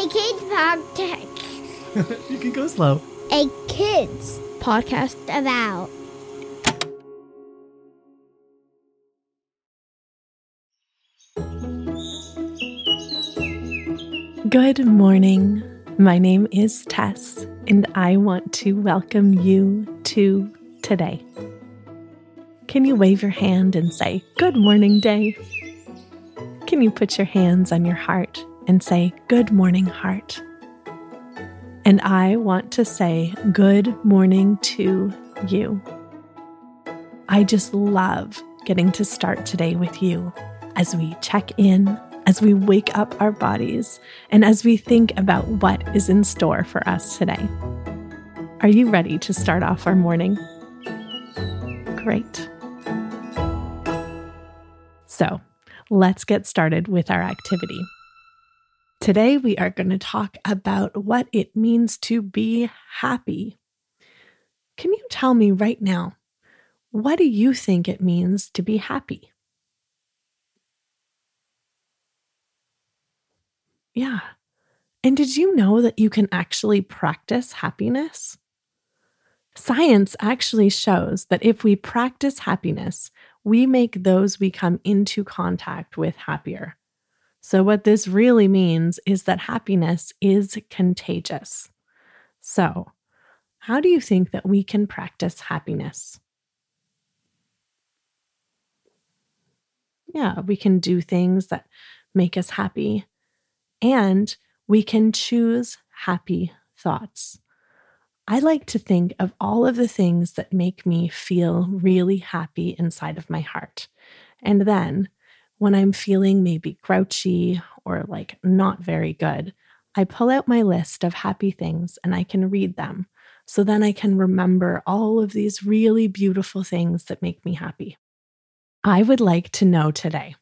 A kids podcast. you can go slow. A kids podcast about. Good morning. My name is Taes, and I want to welcome you to today. Can you wave your hand and say, Good morning, day? Can you put your hands on your heart and say, Good morning, heart? And I want to say, Good morning to you. I just love getting to start today with you as we check in as we wake up our bodies and as we think about what is in store for us today. Are you ready to start off our morning? Great. So, let's get started with our activity. Today, we are going to talk about what it means to be happy. Can you tell me right now, what do you think it means to be happy? Yeah. And did you know that you can actually practice happiness? Science actually shows that if we practice happiness, we make those we come into contact with happier. So, what this really means is that happiness is contagious. So, how do you think that we can practice happiness? Yeah, we can do things that make us happy and we can choose happy thoughts. I like to think of all of the things that make me feel really happy inside of my heart. And then when I'm feeling maybe grouchy or like not very good, I pull out my list of happy things and I can read them. So then I can remember all of these really beautiful things that make me happy. I would like to know today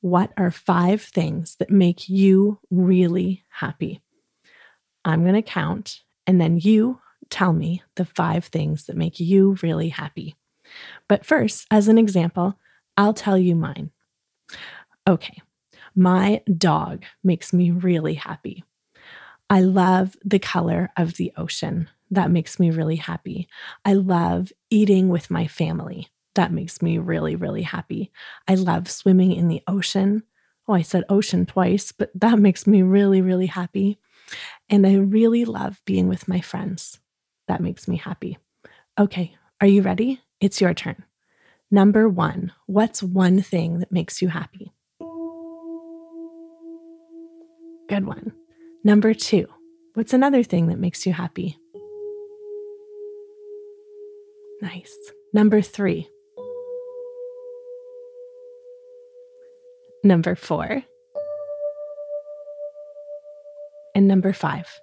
what are five things that make you really happy? I'm going to count, and then you tell me the five things that make you really happy. But first, as an example, I'll tell you mine. Okay, my dog makes me really happy. I love the color of the ocean. That makes me really happy. I love eating with my family. That makes me really, really happy. I love swimming in the ocean. Oh, I said ocean twice, but that makes me really, really happy. And I really love being with my friends. That makes me happy. Okay, are you ready? It's your turn. Number one, what's one thing that makes you happy? Good one. Number two, what's another thing that makes you happy? Nice. Number three, number four, and number five.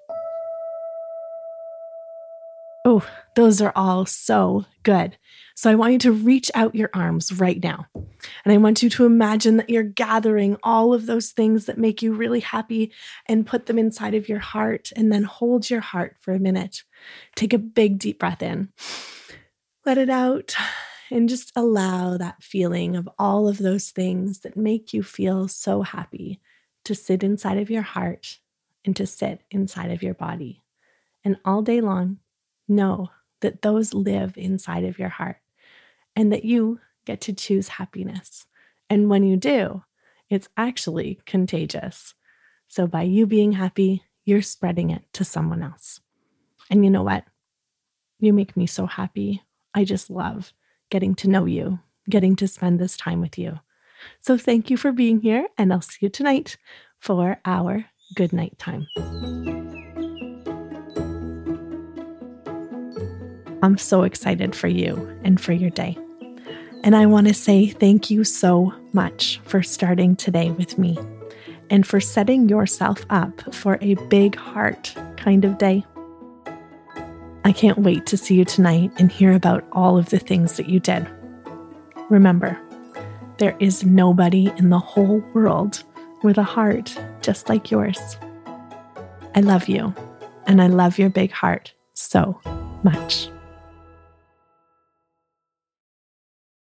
Oh, those are all so good. So I want you to reach out your arms right now. And I want you to imagine that you're gathering all of those things that make you really happy and put them inside of your heart. And then hold your heart for a minute. Take a big, deep breath in. Let it out and just allow that feeling of all of those things that make you feel so happy to sit inside of your heart and to sit inside of your body. And all day long, know that those live inside of your heart and that you get to choose happiness. And when you do, it's actually contagious. So by you being happy, you're spreading it to someone else. And you know what? You make me so happy. I just love getting to know you, getting to spend this time with you. So thank you for being here, and I'll see you tonight for our good night time. I'm so excited for you and for your day. And I want to say thank you so much for starting today with me and for setting yourself up for a big heart kind of day. I can't wait to see you tonight and hear about all of the things that you did. Remember, there is nobody in the whole world with a heart just like yours. I love you, and I love your big heart so much.